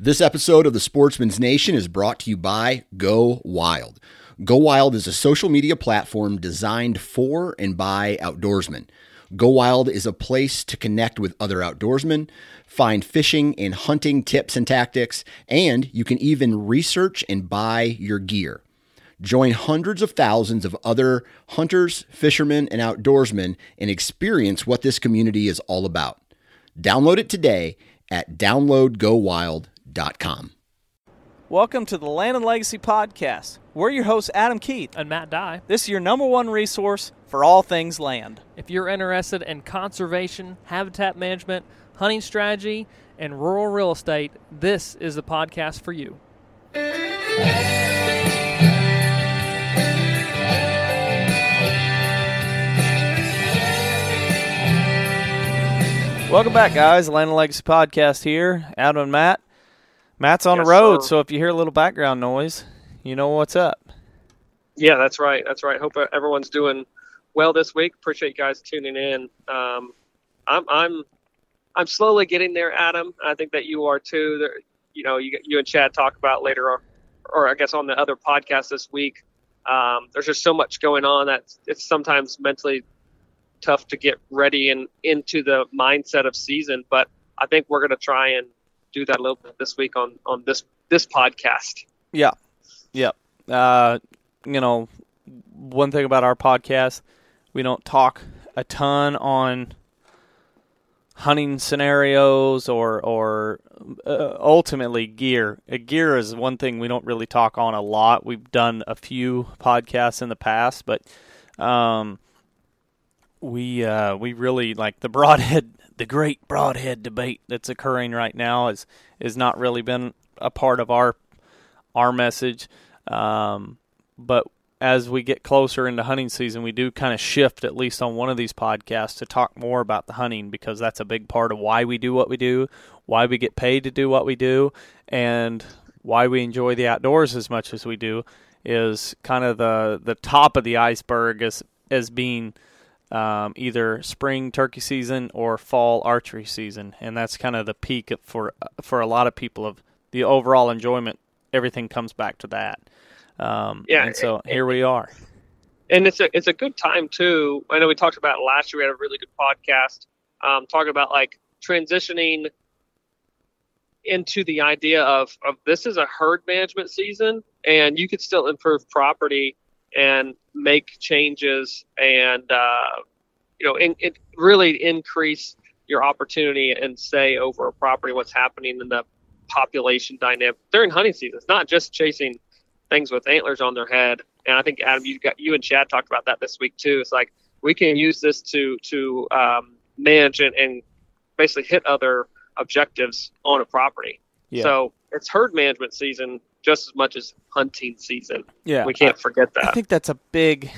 This episode of the Sportsman's Nation is brought to you by Go Wild. Go Wild is a social media platform designed for and by outdoorsmen. Go Wild is a place to connect with other outdoorsmen, find fishing and hunting tips and tactics, and you can even research and buy your gear. Join hundreds of thousands of other hunters, fishermen, and outdoorsmen and experience what this community is all about. Download it today at downloadgowild.com. Welcome to the Land and Legacy Podcast. We're your hosts, Adam Keith. and Matt Dye. This is your number one resource for all things land. If you're interested in conservation, habitat management, hunting strategy, and rural real estate, this is the podcast for you. Welcome back, guys. Land and Legacy Podcast here. Adam and Matt. Matt's on Yes, the road, sir. so if you hear a little background noise, you know what's up. Yeah, that's right. That's right. Hope everyone's doing well this week. Appreciate you guys tuning in. Um, I'm I'm I'm slowly getting there, Adam. I think that you are too. There, you know, you you and Chad talk about later, or, or I guess on the other podcast this week. Um, there's just so much going on that it's sometimes mentally tough to get ready and into the mindset of season. But I think we're going to try and do that a little bit this week on on this this podcast. Yeah. Yep. Uh, you know, one thing about our podcast, we don't talk a ton on hunting scenarios or or uh, ultimately gear. Uh, gear is one thing we don't really talk on a lot. We've done a few podcasts in the past, but um, we uh, we really like the broadhead, the great broadhead debate that's occurring right now is is not really been a part of our our message. Um, but as we get closer into hunting season, we do kind of shift, at least on one of these podcasts, to talk more about the hunting because that's a big part of why we do what we do, why we get paid to do what we do, and why we enjoy the outdoors as much as we do. Is kind of the the top of the iceberg as as being um, either spring turkey season or fall archery season, and that's kind of the peak for for a lot of people of the overall enjoyment. Everything comes back to that. Um, Yeah, and so here we are. and it's a it's a good time too. I know we talked about last year. We had a really good podcast um, talking about like transitioning into the idea of of this is a herd management season, and you could still improve property and make changes and uh, you know in, it really increase your opportunity and say over a property what's happening in the population dynamic during hunting season. It's not just chasing things with antlers on their head. And I think Adam, you got you and Chad talked about that this week too. It's like we can use this to to um, manage and, and basically hit other objectives on a property. Yeah. So it's herd management season just as much as hunting season. Yeah, we can't forget that. I think that's a big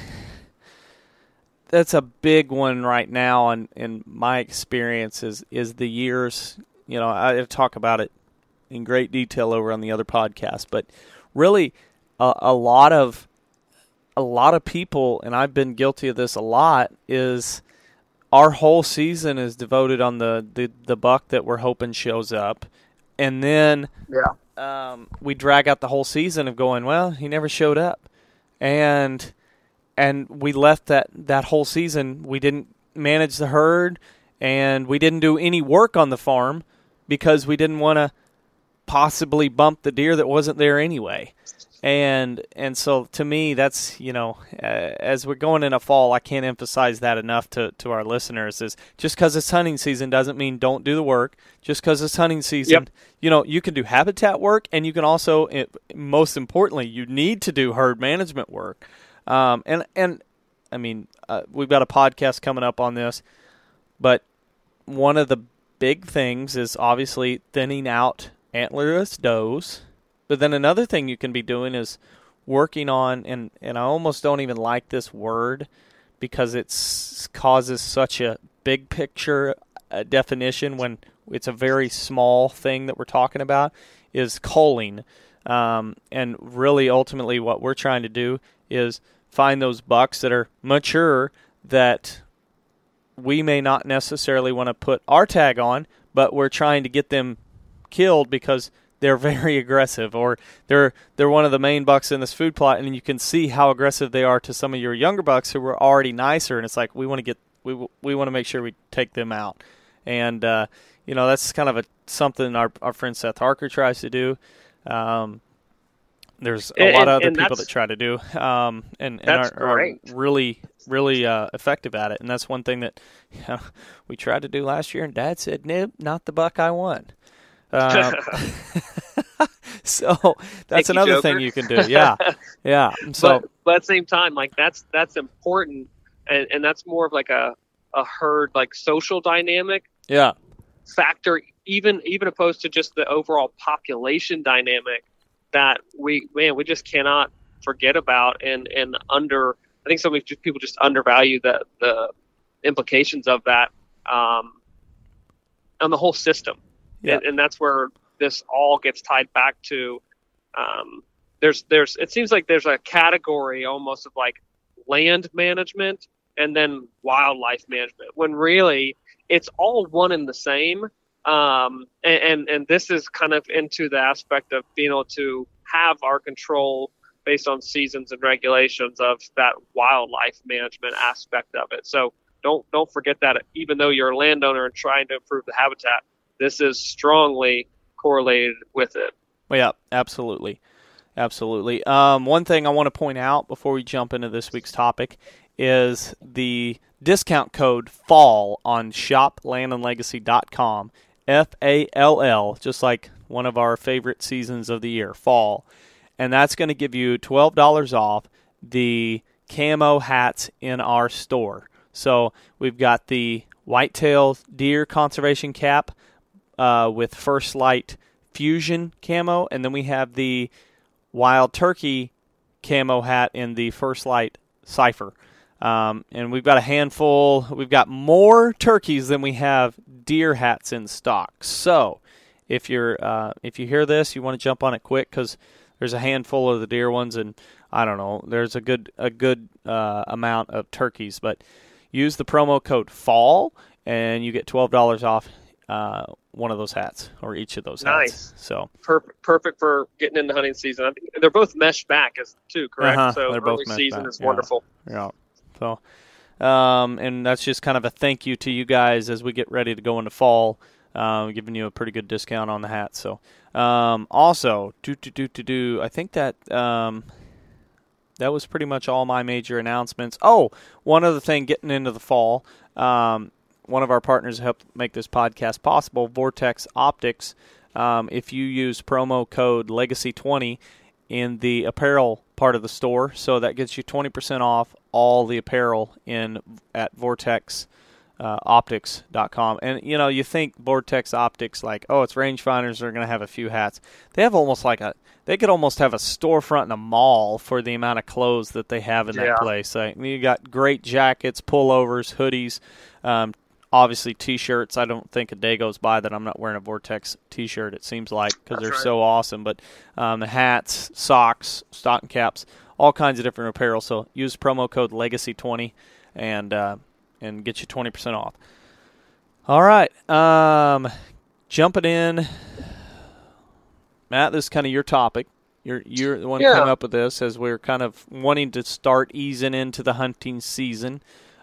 that's a big one right now and in my experience is is the years you know I talk about it in great detail over on the other podcast but really a, a lot of a lot of people and I've been guilty of this a lot is our whole season is devoted on the the, the buck that we're hoping shows up and then yeah. um, we drag out the whole season of going, well, he never showed up, and and we left that that whole season. We didn't manage the herd, and we didn't do any work on the farm because we didn't want to possibly bump the deer that wasn't there anyway. And and so to me, that's you know, uh, as we're going into fall, I can't emphasize that enough to, to our listeners. Is just because it's hunting season doesn't mean don't do the work. Just because it's hunting season, Yep. you know, you can do habitat work, and you can also, it, most importantly, you need to do herd management work. Um, and and I mean, uh, we've got a podcast coming up on this, but one of the big things is obviously thinning out antlerless does. But then another thing you can be doing is working on, and, and I almost don't even like this word because it causes such a big picture uh, definition when it's a very small thing that we're talking about is culling. Um, and really, ultimately, what we're trying to do is find those bucks that are mature that we may not necessarily want to put our tag on, but we're trying to get them killed because they're very aggressive, or they're they're one of the main bucks in this food plot, and you can see how aggressive they are to some of your younger bucks who were already nicer, and it's like we want to get we we want to make sure we take them out, and uh, you know that's kind of a something our our friend Seth Harker tries to do. Um, there's a And- lot of other people that try to do, um, and, and are, are really, really uh, effective at it. And that's one thing that you know, we tried to do last year, and Dad said, "Nope, not the buck I want." Um, so that's you, another Joker. thing you can do. Yeah, yeah. So but, but at the same time, like that's that's important, and, and that's more of like a a herd like social dynamic yeah, factor, even even opposed to just the overall population dynamic that we man we just cannot forget about and and under. I think so many people just undervalue the the implications of that um, on the whole system, Yeah. and, and that's where this all gets tied back to. Um, there's there's it seems like there's a category almost of like land management and then wildlife management when really it's all one and the same um, and, and and this is kind of into the aspect of being able to have our control based on seasons and regulations of that wildlife management aspect of it so don't don't forget that even though you're a landowner and trying to improve the habitat this is strongly correlated with it yeah, absolutely, absolutely. Um, one thing I want to point out before we jump into this week's topic is the discount code FALL on shoplandandlegacy.com. F A L L, just like one of our favorite seasons of the year, fall. And that's going to give you $12 off the camo hats in our store. So we've got the whitetail deer conservation cap uh, with First Lite Fusion camo, and then we have the Wild Turkey camo hat in the First Lite Cipher. Um, and we've got a handful. We've got more turkeys than we have deer hats in stock. So, if you're uh, if you hear this, you want to jump on it quick because there's a handful of the deer ones, and I don't know. There's a good a good uh, amount of turkeys, but use the promo code FALL and you get twelve dollars off uh, one of those hats or each of those hats. Nice. hats. So perfect perfect for getting into hunting season. I think they're both mesh back as too, correct? Uh-huh, So they're both early season back, is yeah. wonderful. yeah, so um, and that's just kind of a thank you to you guys as we get ready to go into fall. Um, giving you a pretty good discount on the hats. So um, also do do do do do. I think that um, that was pretty much all my major announcements. Oh, one other thing, getting into the fall. Um, one of our partners helped make this podcast possible, Vortex Optics. Um, if you use promo code Legacy20 in the apparel part of the store, so that gets you 20% off all the apparel in at Vortex. Uh, optics.com and you know you think vortex optics like oh it's rangefinders they're going to have a few hats they have almost like a they could almost have a storefront in a mall for the amount of clothes that they have in Yeah. that place like, you got great jackets pullovers hoodies um, obviously t-shirts i don't think a day goes by that i'm not wearing a vortex t-shirt it seems like because they're right. so awesome. But um, the hats socks stocking caps all kinds of different apparel. So use promo code legacy20 and uh, and get you 20% off. All right um, jumping in. Matt this is kind of your topic. You're you're the one who came up with this as we're kind of wanting to start easing into the hunting season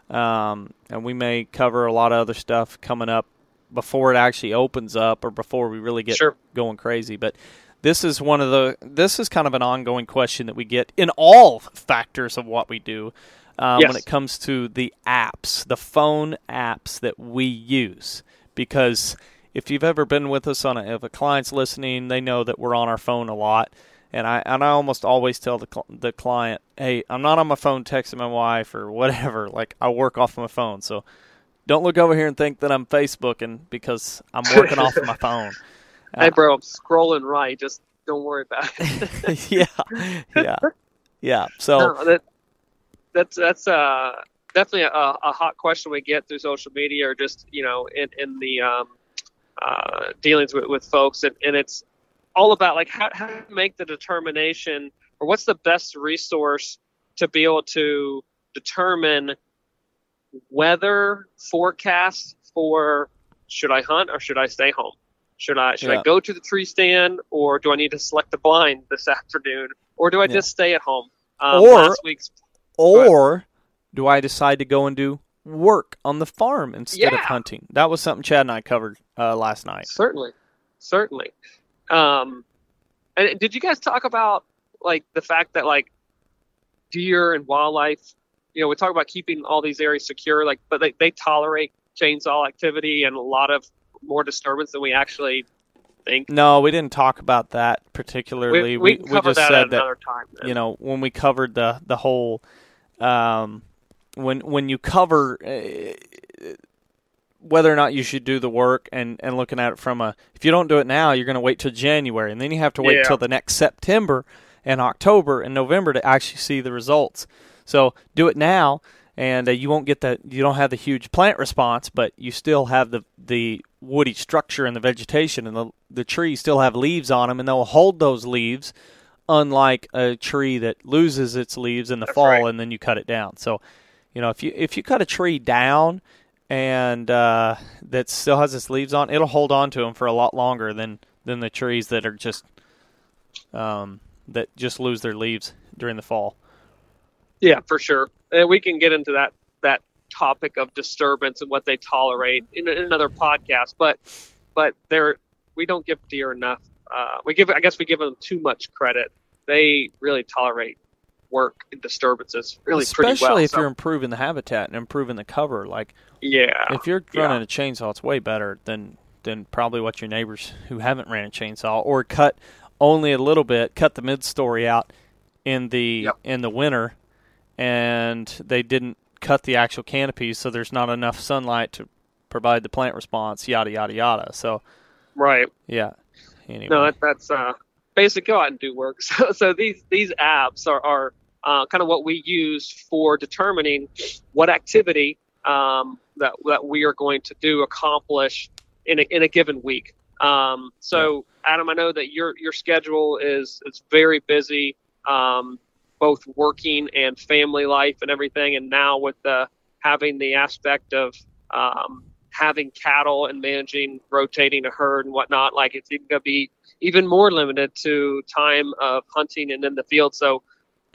um, and we may cover a lot of other stuff coming up before it actually opens up or before we really get Sure. going crazy. But this is one of the this is kind of an ongoing question that we get in all factors of what we do um, when it comes to the apps, the phone apps that we use. Because if you've ever been with us on a, if a client's listening, they know that we're on our phone a lot. And I and I almost always tell the cl- the client, "Hey, I'm not on my phone texting my wife or whatever. Like I work off my phone, so don't look over here and think that I'm Facebooking because I'm working off of my phone." Hey, Uh, bro, I'm scrolling right. Just don't worry about it. yeah, yeah, yeah. So no, that, that's that's uh, definitely a, a hot question we get through social media or just you know in in the um, uh, dealings with, with folks, and, and it's all about like how how to make the determination or what's the best resource to be able to determine weather forecasts for should I hunt or should I stay home. Should I should Yeah. I go to the tree stand or do I need to select the blind this afternoon or do I Yeah. just stay at home? Um, Or- last week's. Or do I decide to go and do work on the farm instead of hunting? That was something Chad and I covered uh, last night. Certainly, certainly. Um, and did you guys talk about like the fact that like deer and wildlife? You know, we talk about keeping all these areas secure, like, but they, they tolerate chainsaw activity and a lot of more disturbance than we actually think. No, we didn't talk about that particularly. We, we, can cover just that said that time. you know when we covered the the whole um, when when you cover uh, whether or not you should do the work and and looking at it from a if you don't do it now you're going to wait till January and then you have to wait Yeah. till the next September and October and November to actually see the results. So do it now and uh, you won't get that you don't have the huge plant response but you still have the the woody structure and the vegetation and the the trees still have leaves on them and they'll hold those leaves unlike a tree that loses its leaves in the That's fall right. and then you cut it down. So, you know, if you if you cut a tree down and uh, that still has its leaves on, it'll hold on to them for a lot longer than than the trees that are just um, that just lose their leaves during the fall. Yeah, for sure. And we can get into that that topic of disturbance and what they tolerate in, in another podcast. But but they're we don't give deer enough. Uh, we give I guess we give them too much credit. They really tolerate work disturbances really Especially pretty well. if So, you're improving the habitat and improving the cover. Like yeah, if you're yeah. running a chainsaw, it's way better than than probably what your neighbors who haven't ran a chainsaw or cut only a little bit, cut the mid story out in the Yep. in the winter, and they didn't cut the actual canopies, so there's not enough sunlight to provide the plant response. Yada yada yada. So right. yeah. Anyway, No, that, that's uh, basic. Go out and do work. So, so these these apps are, are uh, kind of what we use for determining what activity um, that that we are going to do accomplish in a, in a given week. Um, so, Adam, I know that your your schedule is is very busy, um, both working and family life and everything. And now with the having the aspect of um, having cattle and managing rotating a herd and whatnot, like it's even going to be even more limited to time of hunting and in the field. So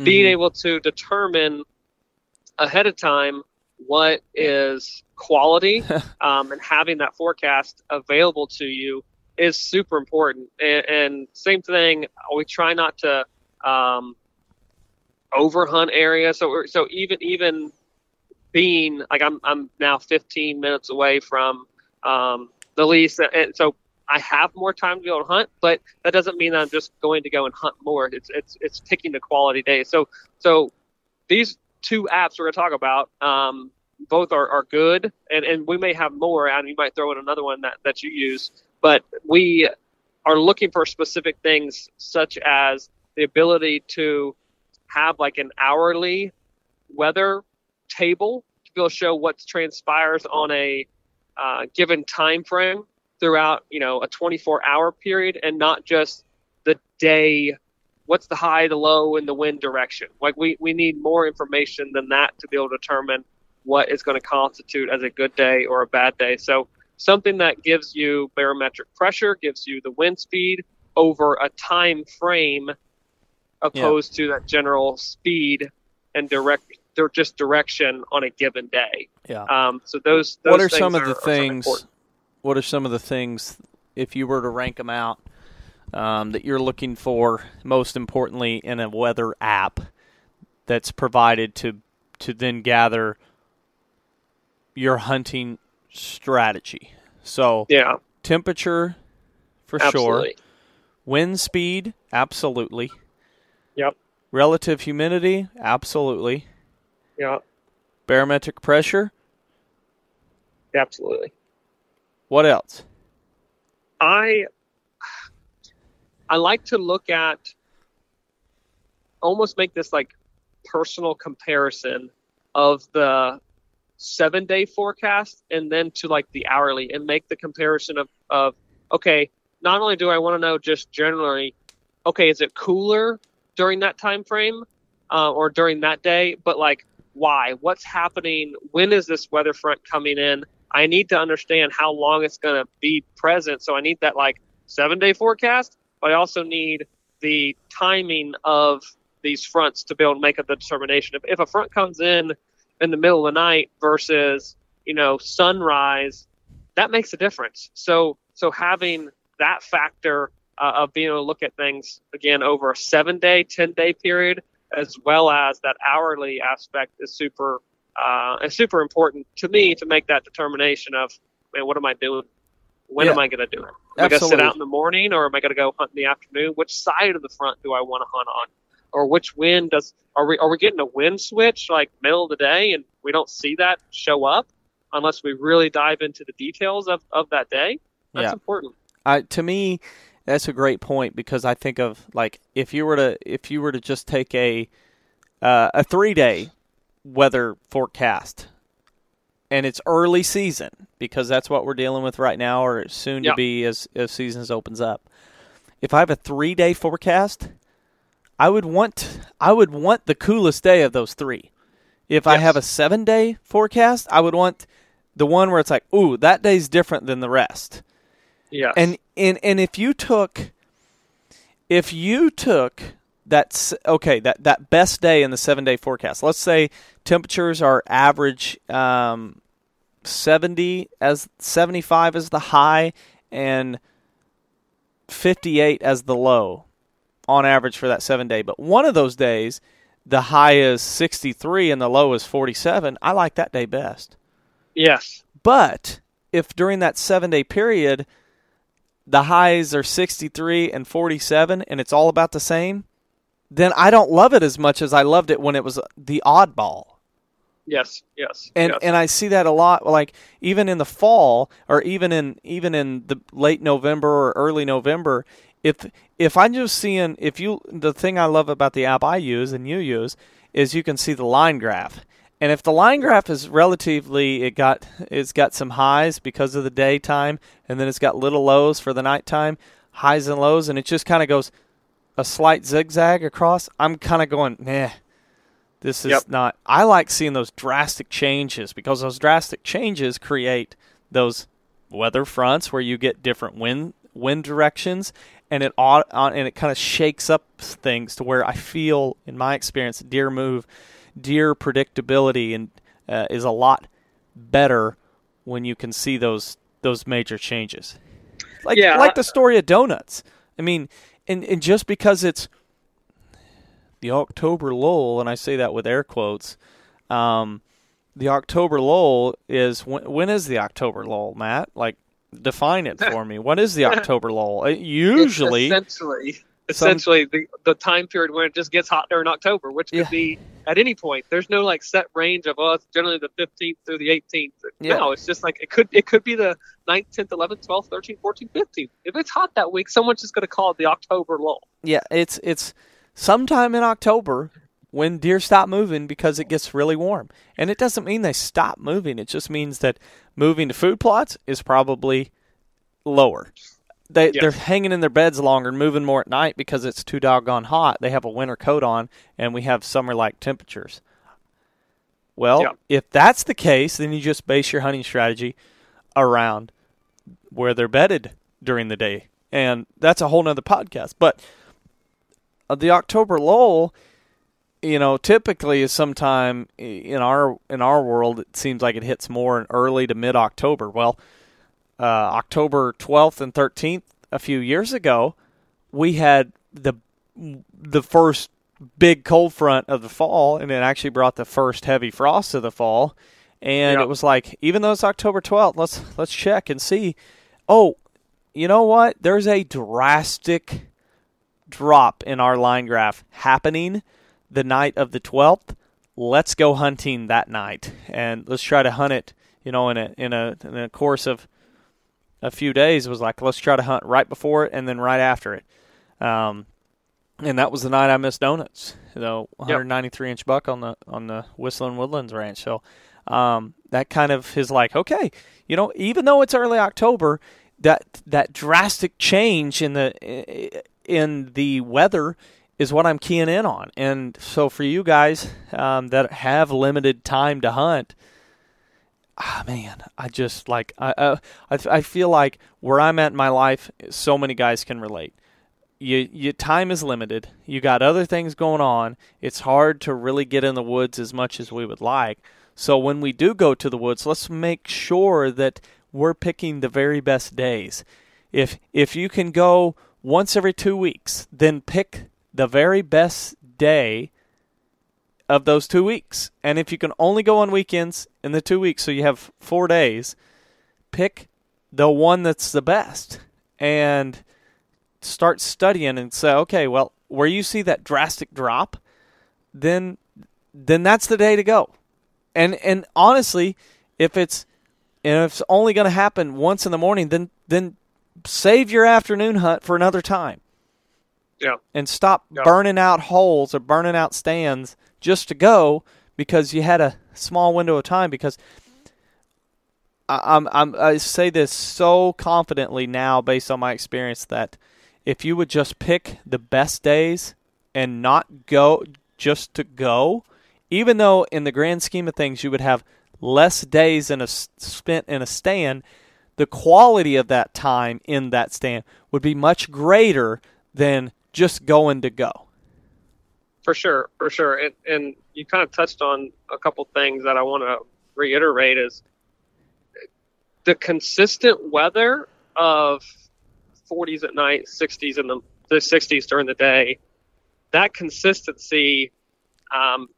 being Mhm. able to determine ahead of time what is quality um, and having that forecast available to you is super important. And, and same thing, we try not to um, overhunt areas. So so even even being like I'm I'm now 15 minutes away from um, the lease, and so I have more time to able to hunt. But that doesn't mean that I'm just going to go and hunt more. It's it's it's picking the quality days. So so these two apps we're to talk about. Um, both are, are good, and, and we may have more. And you might throw in another one that, that you use, but we are looking for specific things such as the ability to have like an hourly weather table to be able to show what transpires on a uh, given time frame throughout you know a 24 hour period and not just the day what's the high the low and the wind direction. Like we, we need more information than that to be able to determine what is going to constitute as a good day or a bad day. So something that gives you barometric pressure gives you the wind speed over a time frame opposed to that general speed and direct or just direction on a given day. Yeah. um, so those, those what are some of are- the are things important. what are some of the things if you were to rank them out um, that you're looking for most importantly in a weather app that's provided to to then gather your hunting strategy? So yeah. temperature for sure. Absolutely. Wind speed absolutely. Yep. relative humidity absolutely yeah. Barometric pressure? Absolutely. What else? I I like to look at almost make this like personal comparison of the seven day forecast and then to like the hourly and make the comparison of, of okay, not only do I want to know just generally, okay, is it cooler during that time frame uh, or during that day, but like why? What's happening? When is this weather front coming in? I need to understand how long it's going to be present. So I need that like seven day forecast, but I also need the timing of these fronts to be able to make a determination. If, if a front comes in in the middle of the night versus you know sunrise, that makes a difference. So so having that factor uh, of being able to look at things again over a seven day, ten day period, as well as that hourly aspect is super uh, is super important to me to make that determination of man, what am I doing? When Yeah. am I going to do it? Am I going to sit out in the morning, or am I going to go hunt in the afternoon? Which side of the front do I want to hunt on? Or which wind does are we are we getting a wind switch like middle of the day and we don't see that show up unless we really dive into the details of, of that day? That's Yeah. important. I to me, that's a great point because I think of like if you were to if you were to just take a uh, a three day weather forecast, and it's early season because that's what we're dealing with right now, or soon to be as as seasons opens up. If I have a three day forecast, I would want I would want the coolest day of those three. If I have a seven day forecast, I would want the one where it's like, ooh, that day's different than the rest. Yes. And and and if you took if you took that okay that that best day in the seven day forecast, let's say temperatures are average um, seventy as seventy five as the high and fifty eight as the low on average for that seven day. But one of those days, the high is sixty three and the low is forty seven. I like that day best. yes. But if during that seven day period the highs are 63 and 47 and it's all about the same, then I don't love it as much as I loved it when it was the oddball. Yes. Yes. And yes. and I see that a lot like even in the fall or even in even in the late November or early November if if I'm just seeing if you the thing I love about the app I use and you use is you can see the line graph. And if the line graph is relatively it got it's got some highs because of the daytime and then it's got little lows for the nighttime, highs and lows and it just kind of goes a slight zigzag across, I'm kind of going, "Nah. This is Yep. not I like seeing those drastic changes because those drastic changes create those weather fronts where you get different wind wind directions and it and it kind of shakes up things to where I feel in my experience deer move deer predictability and uh, is a lot better when you can see those those major changes. Like Yeah, like the story of donuts. I mean, and and just because it's the October lull, and I say that with air quotes, um, the October lull is when, when is the October lull, Matt? Like, define it for me. What is the October lull? It usually, essentially some- essentially the, the time period when it just gets hot during October, which could Yeah. be at any point. There's no like set range of oh, generally the 15th through the 18th. Yeah. No, it's just like it could it could be the 9th, 10th, 11th, 12th, 13th, 14th, 15th. If it's hot that week, someone's just going to call it the October lull. yeah, it's it's sometime in October when deer stop moving because it gets really warm, and it doesn't mean they stop moving. It just means that moving to food plots is probably lower. They they're hanging in their beds longer and moving more at night because it's too doggone hot. They have a winter coat on, and we have summer like temperatures. Well, if that's the case, then you just base your hunting strategy around where they're bedded during the day, and that's a whole nother podcast. But uh, the October lull, you know, typically is sometime in our in our world. It seems like it hits more in early to mid October. Well, uh, October 12th and 13th a few years ago, we had the the first big cold front of the fall, and it actually brought the first heavy frost of the fall. And Yeah. it was like, even though it's October 12th, let's let's check and see. Oh, you know what? There's a drastic drop in our line graph happening the night of the 12th. Let's go hunting that night, and let's try to hunt it. You know, in a in a in a course of a few days was like let's try to hunt right before it and then right after it. Um, and that was the night I missed donuts. You know, 193 inch buck on the on the Whistling Woodlands Ranch. So um, that kind of is like okay, you know, even though it's early October, that that drastic change in the in the weather is what I'm keying in on. And so for you guys um, that have limited time to hunt, ah man, I just like I, uh, I I feel like where I'm at in my life, so many guys can relate. You, your time is limited. You got other things going on. It's hard to really get in the woods as much as we would like. So when we do go to the woods, let's make sure that we're picking the very best days. If if you can go once every 2 weeks, then pick the very best day of those 2 weeks. And if you can only go on weekends in the 2 weeks so you have 4 days, pick the one that's the best and start studying and say, okay, well, where you see that drastic drop, then then that's the day to go. And and honestly, if it's and if it's only going to happen once in the morning, then then save your afternoon hunt for another time. Yeah. And stop Yeah. burning out holes or burning out stands just to go because you had a small window of time because I, I'm, I'm I say this so confidently now based on my experience that if you would just pick the best days and not go just to go, even though in the grand scheme of things you would have less days in a spent in a stand, the quality of that time in that stand would be much greater than just going to go. For sure, for sure. And, and you kind of touched on a couple things that I want to reiterate is the consistent weather of 40s at night, 60s in the, the 60s during the day. That consistency um,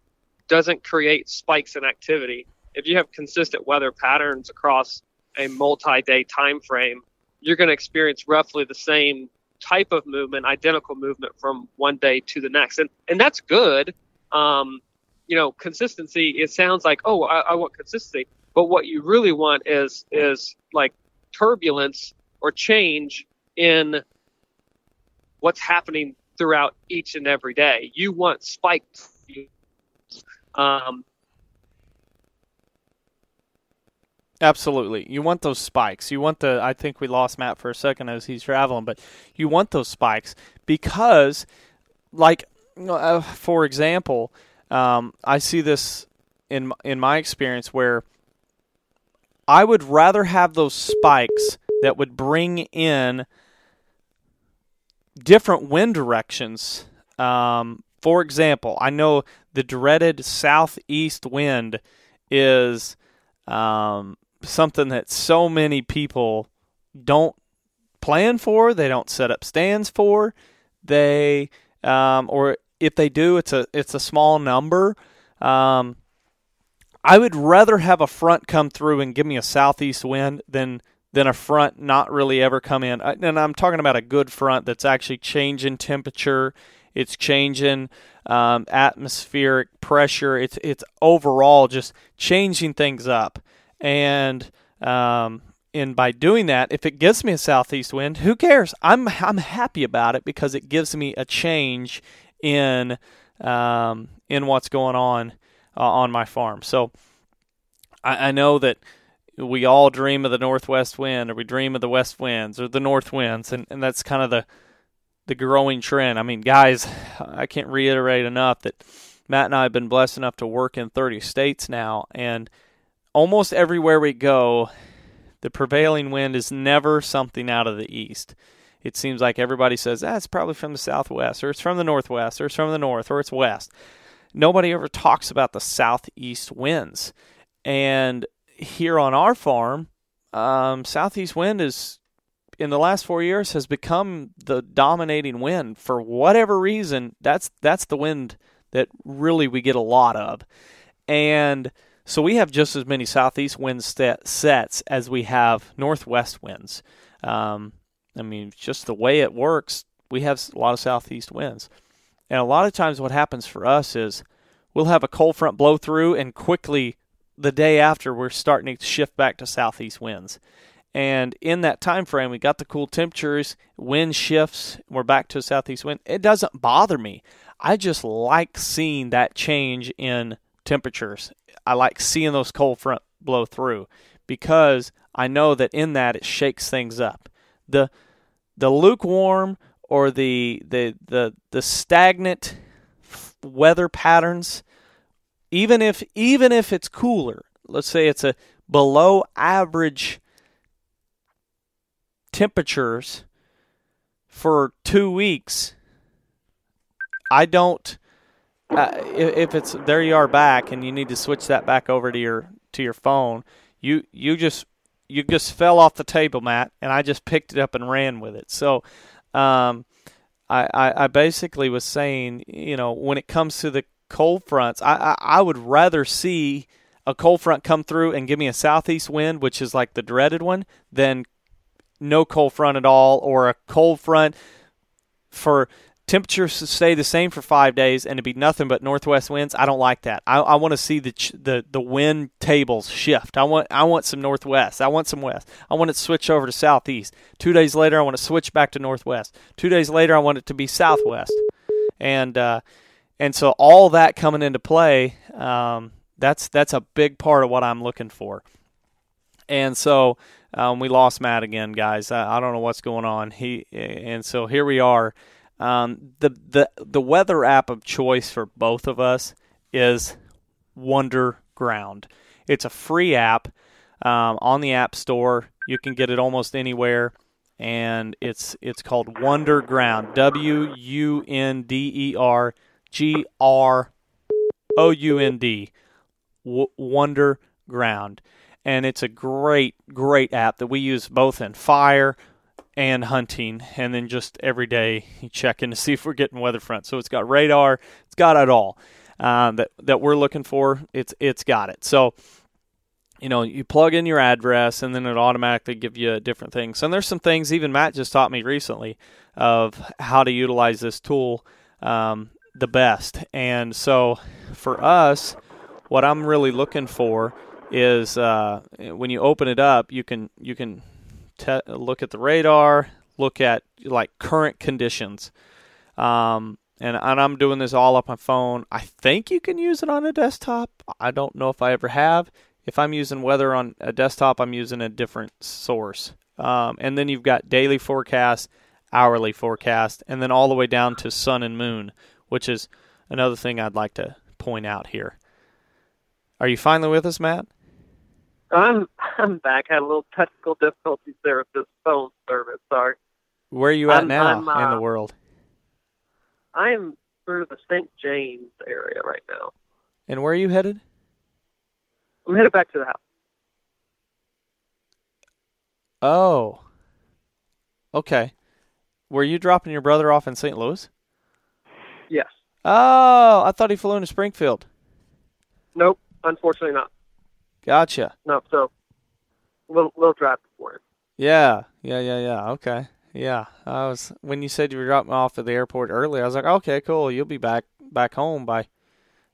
doesn't create spikes in activity. If you have consistent weather patterns across a multi-day time frame, you're going to experience roughly the same type of movement, identical movement from one day to the next, and and that's good. Um, you know, consistency. It sounds like oh, I, I want consistency, but what you really want is is like turbulence or change in what's happening throughout each and every day. You want spikes. Um, Absolutely. You want those spikes. You want the I think we lost Matt for a second as he's traveling, but you want those spikes because like uh, for example, um, I see this in in my experience where I would rather have those spikes that would bring in different wind directions. Um, for example, I know the dreaded southeast wind is um, something that so many people don't plan for. They don't set up stands for. They um, or if they do, it's a it's a small number. Um, I would rather have a front come through and give me a southeast wind than than a front not really ever come in. And I'm talking about a good front that's actually changing temperature. It's changing um, atmospheric pressure. It's it's overall just changing things up. And um, and by doing that, if it gives me a southeast wind, who cares? I'm I'm happy about it because it gives me a change in um, in what's going on uh, on my farm. So I, I know that we all dream of the northwest wind, or we dream of the west winds, or the north winds, and, and that's kind of the the growing trend. I mean, guys, I can't reiterate enough that Matt and I have been blessed enough to work in 30 states now, and almost everywhere we go, the prevailing wind is never something out of the east. It seems like everybody says, ah, it's probably from the southwest, or it's from the northwest, or it's from the north, or it's west. Nobody ever talks about the southeast winds. And here on our farm, um, southeast wind is in the last four years has become the dominating wind for whatever reason. That's that's the wind that really we get a lot of, and so we have just as many southeast wind set, sets as we have northwest winds. Um, I mean, just the way it works, we have a lot of southeast winds, and a lot of times what happens for us is we'll have a cold front blow through, and quickly the day after we're starting to shift back to southeast winds. And in that time frame, we got the cool temperatures, wind shifts, we're back to a southeast wind. It doesn't bother me. I just like seeing that change in temperatures. I like seeing those cold front blow through because I know that in that it shakes things up. The the lukewarm or the the the, the stagnant weather patterns even if even if it's cooler let's say it's a below average temperatures for two weeks, I don't. Uh, if it's there, you are back, and you need to switch that back over to your to your phone. You you just you just fell off the table, Matt, and I just picked it up and ran with it. So, um, I, I, I basically was saying, you know, when it comes to the cold fronts, I, I, I would rather see a cold front come through and give me a southeast wind, which is like the dreaded one, than no cold front at all, or a cold front for temperatures stay the same for five days and to be nothing but northwest winds. I don't like that. I, I want to see the the the wind tables shift. I want I want some northwest. I want some west. I want it to switch over to southeast. Two days later, I want to switch back to northwest. Two days later, I want it to be southwest. And uh, and so all that coming into play, um, that's that's a big part of what I'm looking for. And so um, we lost Matt again, guys. I, I, don't know what's going on. He and so here we are. Um, the the the weather app of choice for both of us is Wonder Ground. It's a free app um, on the App Store. You can get it almost anywhere, and it's it's called Wunderground. W U N D E R G R O U N D. Wonder Ground. And it's a great, great app that we use both in fire and hunting, and then just every day you check in to see if we're getting weather front. So it's got radar, it's got it all uh, that that we're looking for. It's it's got it. So you know you plug in your address, and then it automatically give you different things. And there's some things even Matt just taught me recently of how to utilize this tool um, the best. And so for us, what I'm really looking for is uh, when you open it up, you can you can te- look at the radar, look at like current conditions. Um, and, and I'm doing this all up my phone. I think you can use it on a desktop. I don't know if I ever have. If I'm using weather on a desktop, I'm using a different source. Um, and then you've got daily forecast, hourly forecast, and then all the way down to sun and moon, which is another thing I'd like to point out here. Are you finally with us, Matt? I'm I'm back. Had a little technical difficulties there with this phone service. Sorry. Where are you at I'm, now I'm, uh, in the uh, world? I'm through the St. James area right now. And where are you headed? I'm headed back to the house. Oh. Okay. Were you dropping your brother off in St. Louis? Yes. Oh, I thought he flew into Springfield. Nope, unfortunately not. Gotcha. No, so we'll we'll drive before it. Yeah, yeah, yeah, yeah. Okay, yeah. I was when you said you were dropping off at the airport early. I was like, okay, cool. You'll be back back home by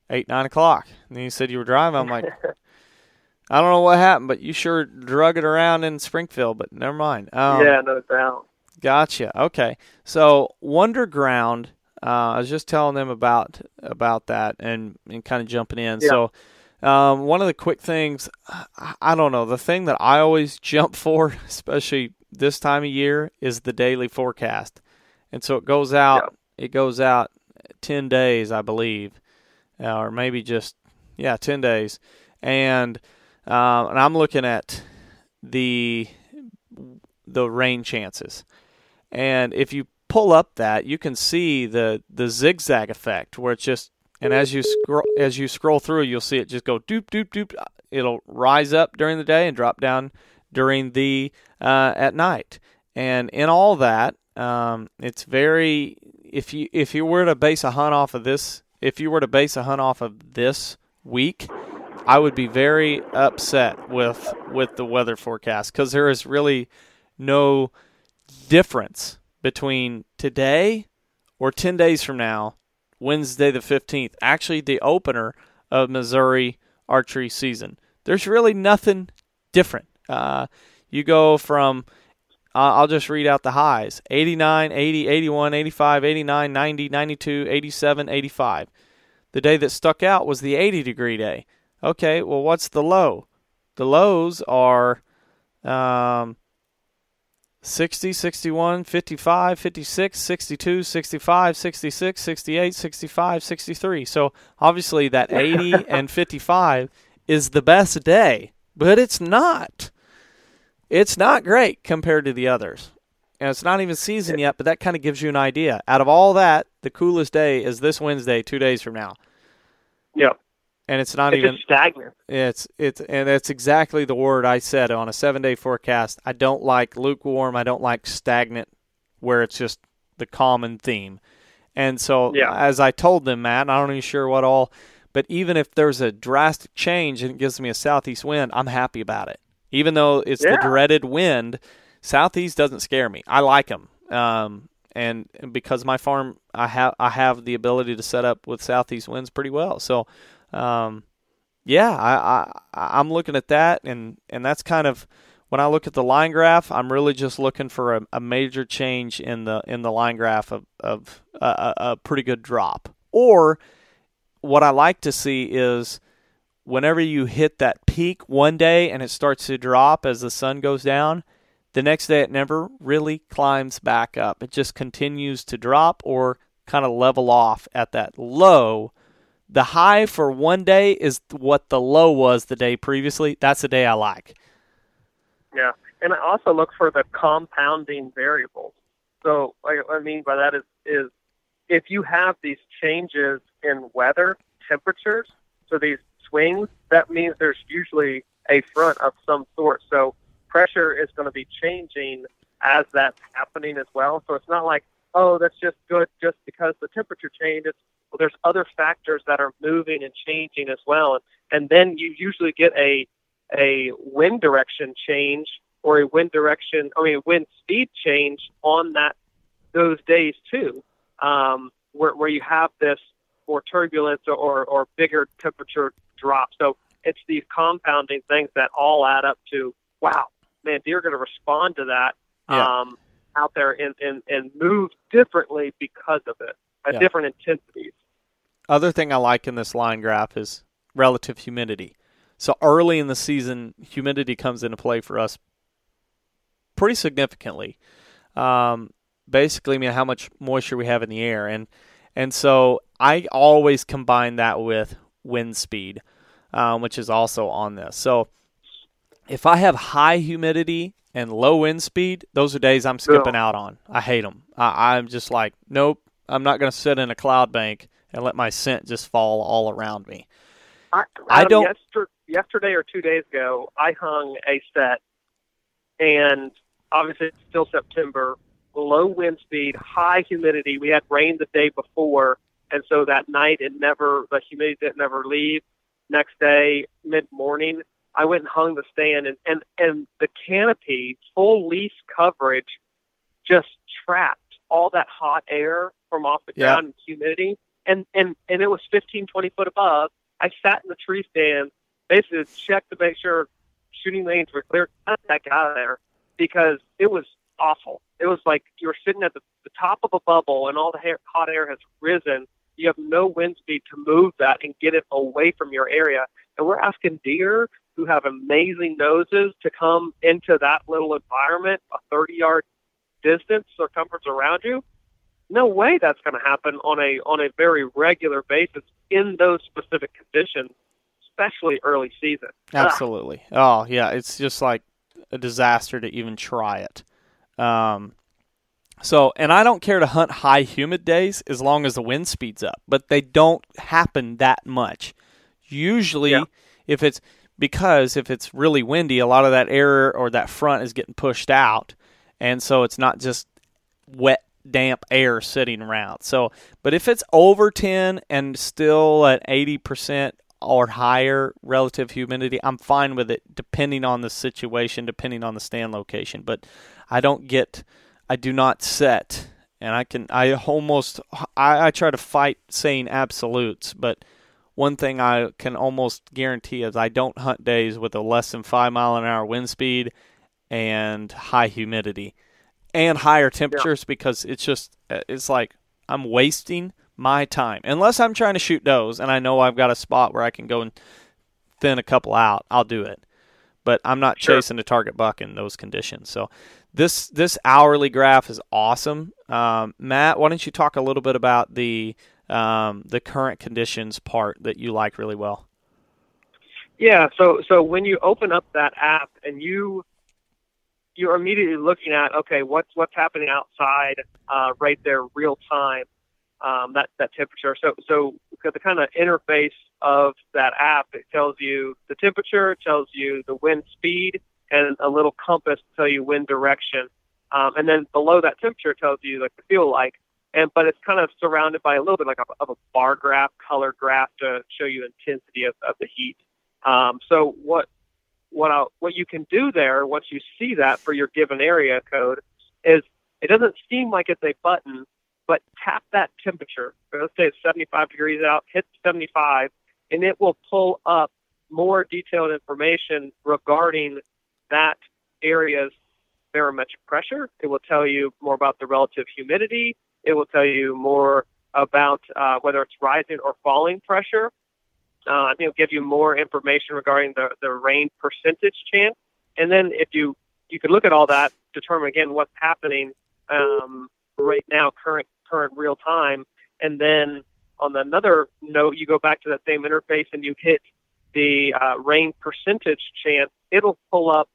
eight nine o'clock. And then you said you were driving. I'm like, I don't know what happened, but you sure drug it around in Springfield. But never mind. Um, yeah, no doubt. Gotcha. Okay, so Wunderground. Uh, I was just telling them about about that and and kind of jumping in. Yeah. So um, one of the quick things, I don't know, the thing that I always jump for, especially this time of year, is the daily forecast. And so it goes out, yeah. it goes out 10 days, I believe, uh, or maybe just, yeah, 10 days. And, uh, and I'm looking at the, the rain chances. And if you pull up that, you can see the, the zigzag effect where it's just and as you scroll as you scroll through, you'll see it just go doop doop doop. It'll rise up during the day and drop down during the uh, at night. And in all that, um, it's very if you if you were to base a hunt off of this, if you were to base a hunt off of this week, I would be very upset with with the weather forecast because there is really no difference between today or 10 days from now Wednesday the 15th, actually the opener of Missouri archery season. There's really nothing different. Uh, you go from, uh, I'll just read out the highs 89, 80, 81, 85, 89, 90, 92, 87, 85. The day that stuck out was the 80 degree day. Okay, well, what's the low? The lows are um, 60, 61, 55, 56, 62, 65, 66, 68, 65, 63. So obviously that 80 and 55 is the best day but it's not. It's not great compared to the others. And it's not even season yet, but that kind of gives you an idea. Out of all that, the coolest day is this Wednesday, two days from now. Yep. And it's not It's even stagnant. it's it's and that's exactly the word I said on a seven day forecast. I don't like lukewarm. I don't like stagnant, where it's just the common theme. And so, Yeah. as I told them, Matt, I don't even sure what all, but even if there's a drastic change and it gives me a southeast wind, I'm happy about it. Even though it's the dreaded wind, southeast doesn't scare me. I like them. Um, and and because my farm, I have I have the ability to set up with southeast winds pretty well. So, um, yeah, I, I I'm looking at that, and and that's kind of when I look at the line graph, I'm really just looking for a, a major change in the in the line graph of of a, a, pretty good drop. Or what I like to see is whenever you hit that peak one day and it starts to drop as the sun goes down, the next day it never really climbs back up. It just continues to drop or kind of level off at that low. The high for one day is what the low was the day previously. That's the day I like. Yeah, and I also look for the compounding variables. So, what I mean by that is is if you have these changes in weather, temperatures, so these swings, that means there's usually a front of some sort. So pressure is going to be changing as that's happening as well. So it's not like, oh, that's just good just because the temperature changed. It's well, there's other factors that are moving and changing as well, and and then you usually get a a wind direction change or a wind direction, I mean, wind speed change on that those days too, um, where where you have this more turbulence or or bigger temperature drop. So it's these compounding things that all add up to wow, man, deer are going to respond to that Yeah. um, out there and, and and move differently because of it at Yeah. different intensities. Other thing I like in this line graph is relative humidity. So early in the season, humidity comes into play for us pretty significantly. Um, basically, I mean how much moisture we have in the air, and and so I always combine that with wind speed, um, which is also on this. So if I have high humidity and low wind speed, those are days I'm skipping out on. I hate them. I, I'm just like, nope, I'm not going to sit in a cloud bank and let my scent just fall all around me. I, I um, don't- Yester, yesterday or two days ago, I hung a set, and obviously it's still September. Low wind speed, high humidity. We had rain the day before, and so that night it never the humidity didn't never leave. Next day, mid morning, I went and hung the stand, and and and the canopy, full leaf coverage, just trapped all that hot air from off the Yeah. ground and humidity, and and and it was 15, 20 foot above. I sat in the tree stand, basically to check to make sure shooting lanes were clear. Got the heck out of there because it was awful. It was like you were sitting at the, the top of a bubble and all the hair, hot air has risen. You have no wind speed to move that and get it away from your area. And we're asking deer who have amazing noses to come into that little environment, a 30 yard distance circumference around you. No way that's going to happen on a on a very regular basis in those specific conditions, especially early season. Ugh. Absolutely. Oh yeah, it's just like a disaster to even try it. Um, so, and I don't care to hunt high humid days as long as the wind speeds up, but they don't happen that much. Usually, Yeah. if it's because if it's really windy, a lot of that air or that front is getting pushed out, and so it's not just wet, damp air sitting around. So, but if it's over 10 and still at 80% or higher relative humidity, I'm fine with it depending on the situation, depending on the stand location. But I don't get, I do not set, and I can, I almost, I, I try to fight saying absolutes, but one thing I can almost guarantee is I don't hunt days with a less than five mile an hour wind speed and high humidity and higher temperatures because it's just it's like I'm wasting my time unless I'm trying to shoot does and I know I've got a spot where I can go and thin a couple out. I'll do it, but I'm not Sure. chasing a target buck in those conditions. So this this hourly graph is awesome. Um, Matt, why don't you talk a little bit about the um, the current conditions part that you like really well? Yeah, so so when you open up that app and you you're immediately looking at okay, what's what's happening outside uh, right there, real time, um, that that temperature. So so the kind of interface of that app, it tells you the temperature, it tells you the wind speed, and a little compass to tell you wind direction. Um, and then below that temperature tells you like the feel like, and but it's kind of surrounded by a little bit like a, of a bar graph, color graph to show you intensity of, of the heat. Um, so what what I'll, what you can do there once you see that for your given area code is it doesn't seem like it's a button, but tap that temperature. Let's say it's 75 degrees out, hit 75, and it will pull up more detailed information regarding that area's barometric pressure. It will tell you more about the relative humidity. It will tell you more about uh, whether it's rising or falling pressure. Uh, it'll give you more information regarding the, the rain percentage chance. And then if you you could look at all that, determine again what's happening um, right now, current current real time, and then on another note, you go back to that same interface and you hit the uh, rain percentage chance. It'll pull up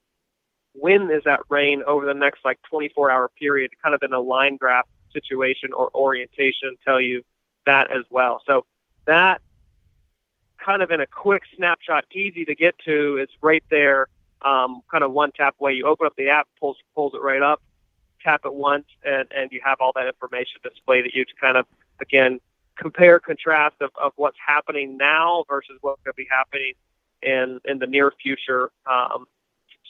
when is that rain over the next like 24 hour period, kind of in a line graph situation or orientation, tell you that as well. So that kind of in a quick snapshot, easy to get to, is right there. Um, kind of one tap away. You open up the app, pulls pulls it right up, tap it once, and and you have all that information displayed to you to kind of again compare contrast of, of what's happening now versus what's going to be happening in in the near future. Um,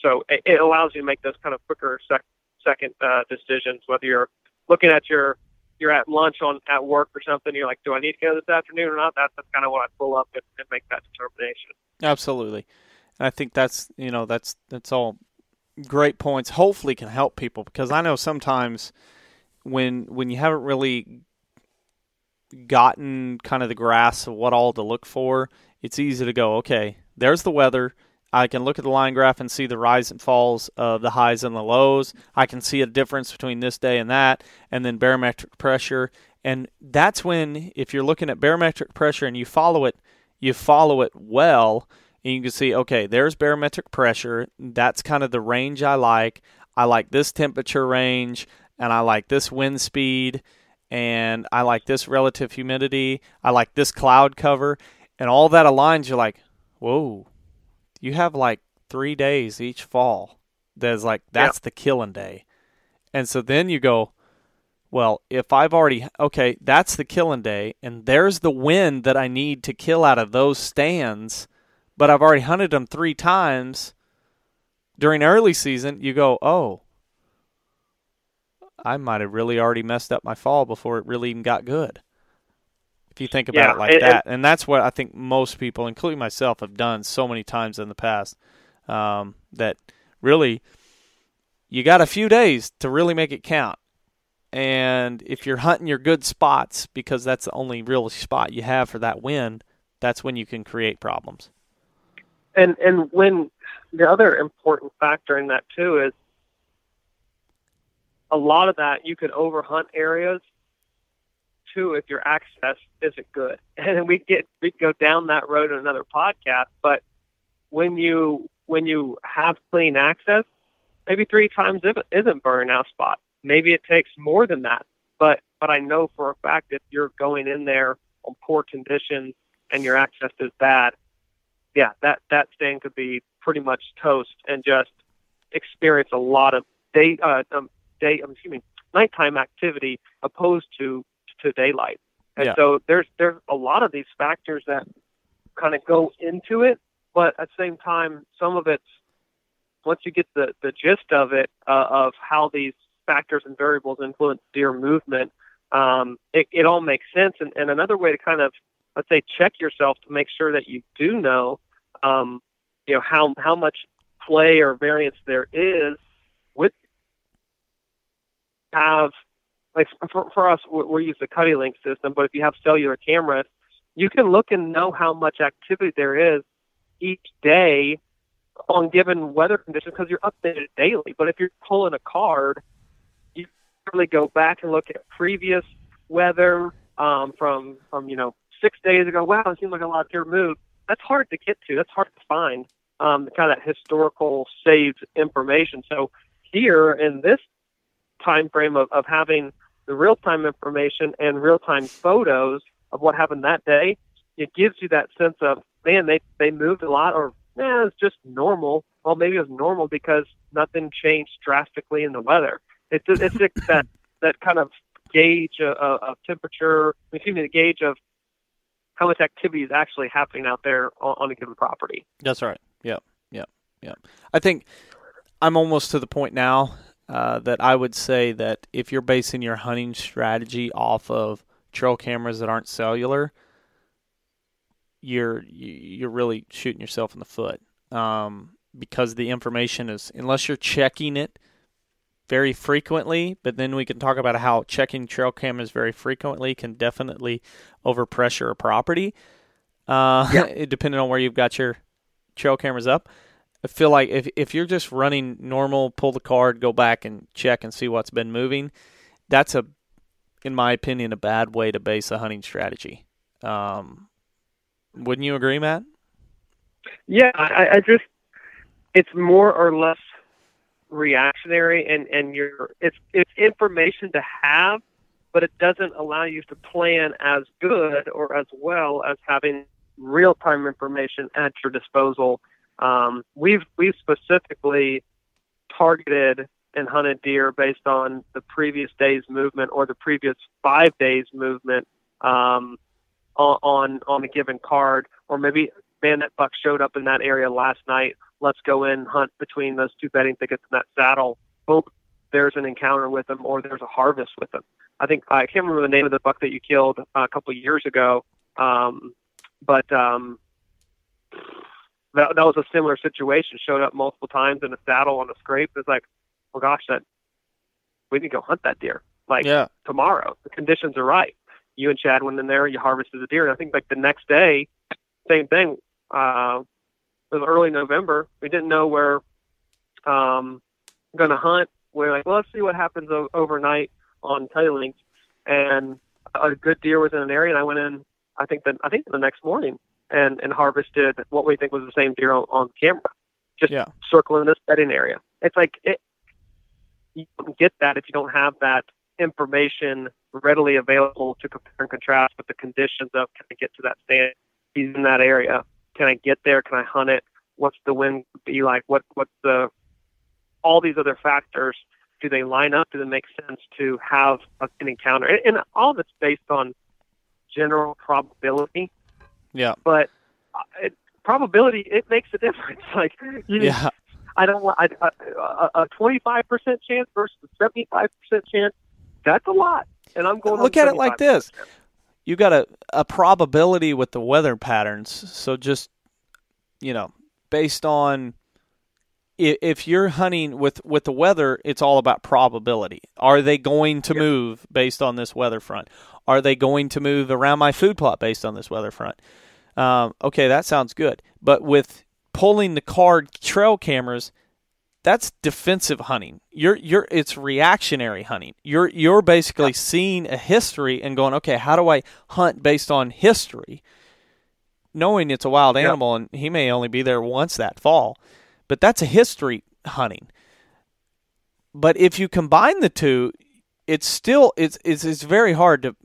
so it, it, allows you to make those kind of quicker sec, second uh, decisions, whether you're looking at your you're at lunch on at work or something. You're like, do I need to go this afternoon or not? That's, that's kind of what I pull up and, and make that determination. Absolutely, and I think that's you know that's that's all great points. Hopefully, can help people because I know sometimes when when you haven't really gotten kind of the grasp of what all to look for, it's easy to go, okay, there's the weather. I can look at the line graph and see the rise and falls of the highs and the lows. I can see a difference between this day and that, and then barometric pressure. And that's when, if you're looking at barometric pressure and you follow it, you follow it well, and you can see, okay, there's barometric pressure. That's kind of the range I like. I like this temperature range, and I like this wind speed, and I like this relative humidity. I like this cloud cover, and all that aligns. You're like, whoa, you have like three days each fall. That's like that's the killing day, and so then you go, well, if I've already okay, that's the killing day, and there's the wind that I need to kill out of those stands, but I've already hunted them three times during early season. You go, oh, I might have really already messed up my fall before it really even got good. If you think about yeah, it like and, that, and that's what I think most people, including myself, have done so many times in the past. Um, that really, you got a few days to really make it count. And if you're hunting your good spots, because that's the only real spot you have for that wind, that's when you can create problems. And and when the other important factor in that too is a lot of that you can overhunt areas too if your access isn't good. And we get we go down that road in another podcast. But when you when you have clean access, maybe three times isn't burnout spot. Maybe it takes more than that. But but I know for a fact if you're going in there on poor conditions and your access is bad, yeah, that that stand could be pretty much toast and just experience a lot of day uh, um, day, I'm excuse me, nighttime activity opposed to to daylight. And yeah. so there's there's a lot of these factors that kind of go into it, but at the same time, some of it's once you get the the gist of it uh, of how these factors and variables influence deer movement, um, it, it all makes sense. And, and another way to kind of let's say check yourself to make sure that you do know, um, you know how how much play or variance there is with have like for, for us we, we use the CuddeLink system, but if you have cellular cameras, you can look and know how much activity there is each day on given weather conditions because you're updated daily. But if you're pulling a card, you really go back and look at previous weather um, from from you know six days ago. Wow, it seems like a lot of moved. that's hard to get to. That's hard to find. Um, kind of that historical saved information. So here in this time frame of, of having the real time information and real time photos of what happened that day, it gives you that sense of man, they they moved a lot, or man, it's just normal. Well, maybe it was normal because nothing changed drastically in the weather. It's it's that that kind of gauge of, of temperature, excuse me, the gauge of how much activity is actually happening out there on, on a given property. That's right. Yep. Yep. Yep. I think I'm almost to the point now uh, that I would say that if you're basing your hunting strategy off of trail cameras that aren't cellular, you're you're really shooting yourself in the foot um, because the information is unless you're checking it very frequently. But then we can talk about how checking trail cameras very frequently can definitely overpressure a property, uh, yeah. depending on where you've got your trail cameras up. I feel like if if you're just running normal, pull the card, go back and check and see what's been moving, that's a, in my opinion, a bad way to base a hunting strategy. Um, wouldn't you agree, Matt? Yeah, I, I just it's more or less reactionary, and and you're it's it's information to have, but it doesn't allow you to plan as good or as well as having real time information at your disposal um, we've we've specifically targeted and hunted deer based on the previous day's movement or the previous five days movement um, on on a given card, or maybe man that buck showed up in that area last night. Let's go in hunt between those two bedding thickets in that saddle. Boom, there's an encounter with them, or there's a harvest with them. I think I can't remember the name of the buck that you killed a couple years ago, um, but um, that, that was a similar situation. Showed up multiple times in a saddle on a scrape. It's like, well, gosh, that we need to go hunt that deer. Like yeah. tomorrow, the conditions are right. You and Chad went in there, you harvested the deer, and I think like the next day, same thing. Uh, it was early November. We didn't know where um, going to hunt. We are like, well, let's see what happens o- overnight on tailings. And a good deer was in an area, and I went in. I think that I think the next morning, and and harvested what we think was the same deer on, on camera, just yeah. circling this bedding area. It's like it, you don't get that if you don't have that information readily available to compare and contrast with the conditions of can I get to that stand? He's in that area. Can I get there? Can I hunt it? What's the wind be like? What what's the all these other factors? Do they line up? Do they make sense to have an encounter? And, and all of it's based on general probability. Yeah. But uh, it, probability it makes a difference. Like you, yeah. I don't want a twenty five percent chance versus a seventy five percent chance. That's a lot, and I'm going. Look at it like this: you got a a probability with the weather patterns. So just you know, based on if you're hunting with with the weather, it's all about probability. Are they going to move based on this weather front? Are they going to move around my food plot based on this weather front? Um, okay, that sounds good. But with pulling the card trail cameras, that's defensive hunting. You're you're it's reactionary hunting. You're you're basically yeah. seeing a history and going, okay, how do I hunt based on history? Knowing it's a wild animal yeah. and he may only be there once that fall. But that's a history hunting. But if you combine the two, it's still it's it's it's very hard to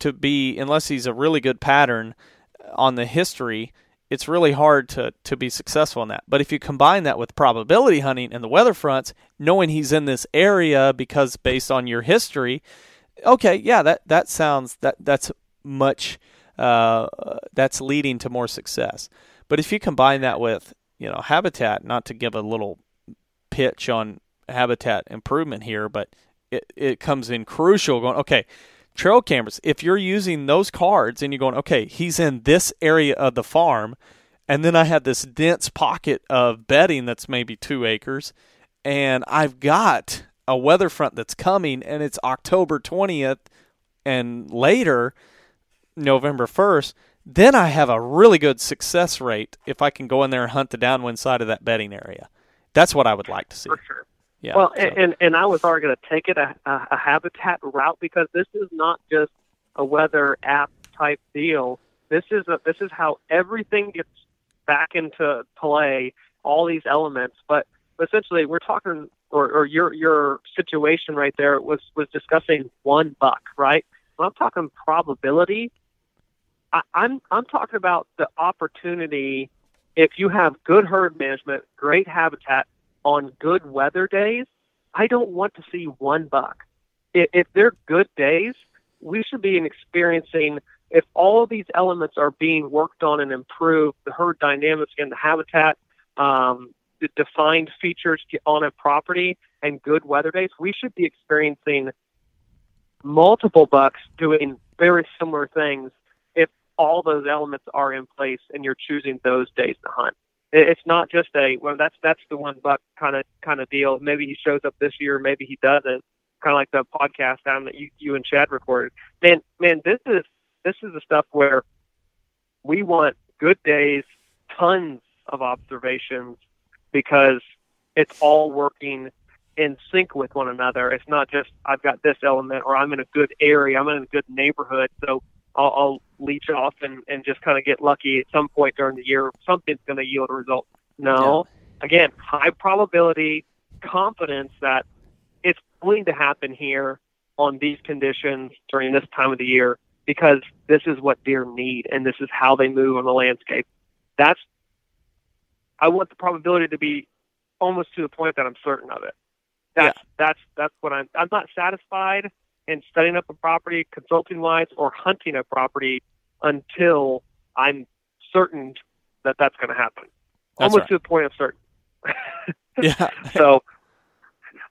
to be unless he's a really good pattern on the history. It's really hard to to be successful in that. But if you combine that with probability hunting and the weather fronts, knowing he's in this area because based on your history, okay, yeah, that that sounds that that's much uh, that's leading to more success. But if you combine that with you know habitat, not to give a little pitch on habitat improvement here, but it, it comes in crucial going, okay, trail cameras, if you're using those cards and you're going, okay, he's in this area of the farm, and then I have this dense pocket of bedding that's maybe two acres, and I've got a weather front that's coming, and it's October 20th and later, November 1st, then I have a really good success rate if I can go in there and hunt the downwind side of that bedding area. That's what I would like to see. For sure. Yeah. Well, so. and and I was already going to take it a, a, a habitat route because this is not just a weather app type deal. This is a, this is how everything gets back into play. All these elements, but essentially, we're talking, or, or your your situation right there was was discussing one buck, right? When I'm talking probability, I, I'm I'm talking about the opportunity. If you have good herd management, great habitat on good weather days, I don't want to see one buck. If, if they're good days, we should be experiencing if all of these elements are being worked on and improved, the herd dynamics and the habitat, um, the defined features on a property, and good weather days, we should be experiencing multiple bucks doing very similar things if all those elements are in place and you're choosing those days to hunt. It's not just a well, that's that's the one buck kind of kind of deal. Maybe he shows up this year, maybe he doesn't. Kind of like the podcast down that you you and Chad recorded. Man, man, this is this is the stuff where we want good days, tons of observations, because it's all working in sync with one another. It's not just I've got this element or I'm in a good area, I'm in a good neighborhood, so I'll, I'll leech off and, and just kind of get lucky at some point during the year. Something's going to yield a result. No, yeah. again, high probability, confidence that it's going to happen here on these conditions during this time of the year because this is what deer need and this is how they move on the landscape. That's I want the probability to be almost to the point that I'm certain of it. That's yeah. that's that's what I'm I'm not satisfied in setting up a property consulting wise or hunting a property until I'm certain that that's going to happen. That's Almost right. to the point of certain. yeah. so,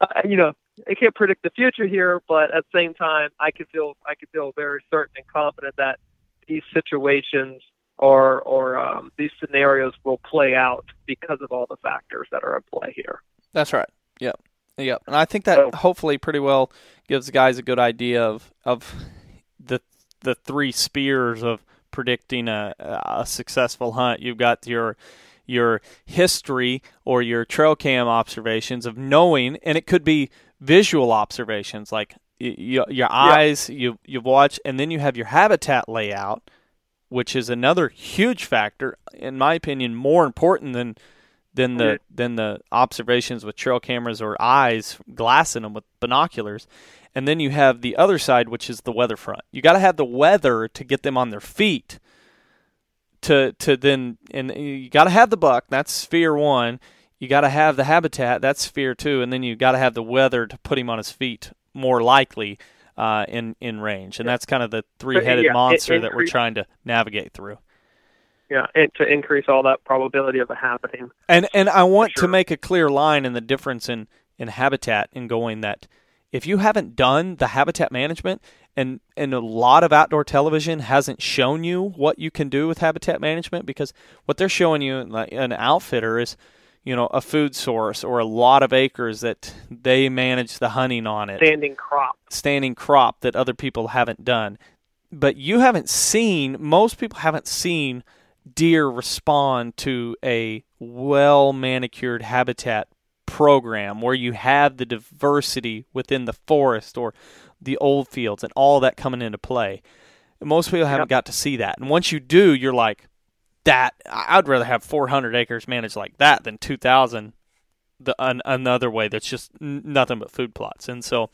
uh, you know, I can't predict the future here, but at the same time, I can feel I can feel very certain and confident that these situations or or um, these scenarios will play out because of all the factors that are at play here. That's right. Yep. Yep. And I think that so, hopefully pretty well gives guys a good idea of of the the three spears of predicting a, a successful hunt. You've got your your history or your trail cam observations of knowing, and it could be visual observations like y- your eyes yeah. you you watch, and then you have your habitat layout, which is another huge factor, in my opinion, more important than than the than the observations with trail cameras or eyes glassing them with binoculars. And then you have the other side, which is the weather front. You got to have the weather to get them on their feet. To to then and you got to have the buck. That's sphere one. You got to have the habitat. That's sphere two. And then you got to have the weather to put him on his feet more likely uh, in in range. And that's kind of the three headed yeah, monster that we're trying to navigate through yeah, and to increase all that probability of it happening. And and I want sure. to make a clear line in the difference in in habitat in going that if you haven't done the habitat management and and a lot of outdoor television hasn't shown you what you can do with habitat management because what they're showing you like an outfitter is you know a food source or a lot of acres that they manage the hunting on it standing crop standing crop that other people haven't done but you haven't seen most people haven't seen deer respond to a well manicured habitat program where you have the diversity within the forest or the old fields and all that coming into play. Most people haven't yep. got to see that. And once you do, you're like, that I'd rather have 400 acres managed like that than 2,000 the an, another way that's just nothing but food plots. And so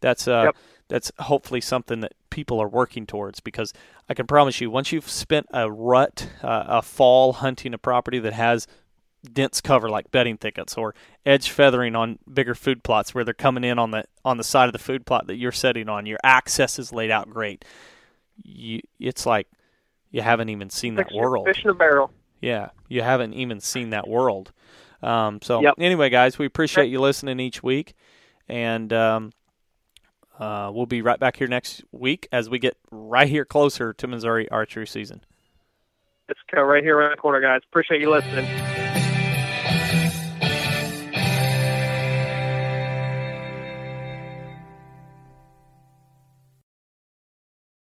that's uh, yep that's hopefully something that people are working towards because I can promise you once you've spent a rut, uh, a fall hunting a property that has dense cover like bedding thickets or edge feathering on bigger food plots where they're coming in on the on the side of the food plot that you're setting on your access is laid out great. You it's like you haven't even seen that world. fish in a barrel. Yeah you haven't even seen that world. Um, so yep. anyway guys we appreciate you listening each week and um, uh, we'll be right back here next week as we get right here closer to Missouri archery season. Let's go right here around the corner, guys. Appreciate you listening.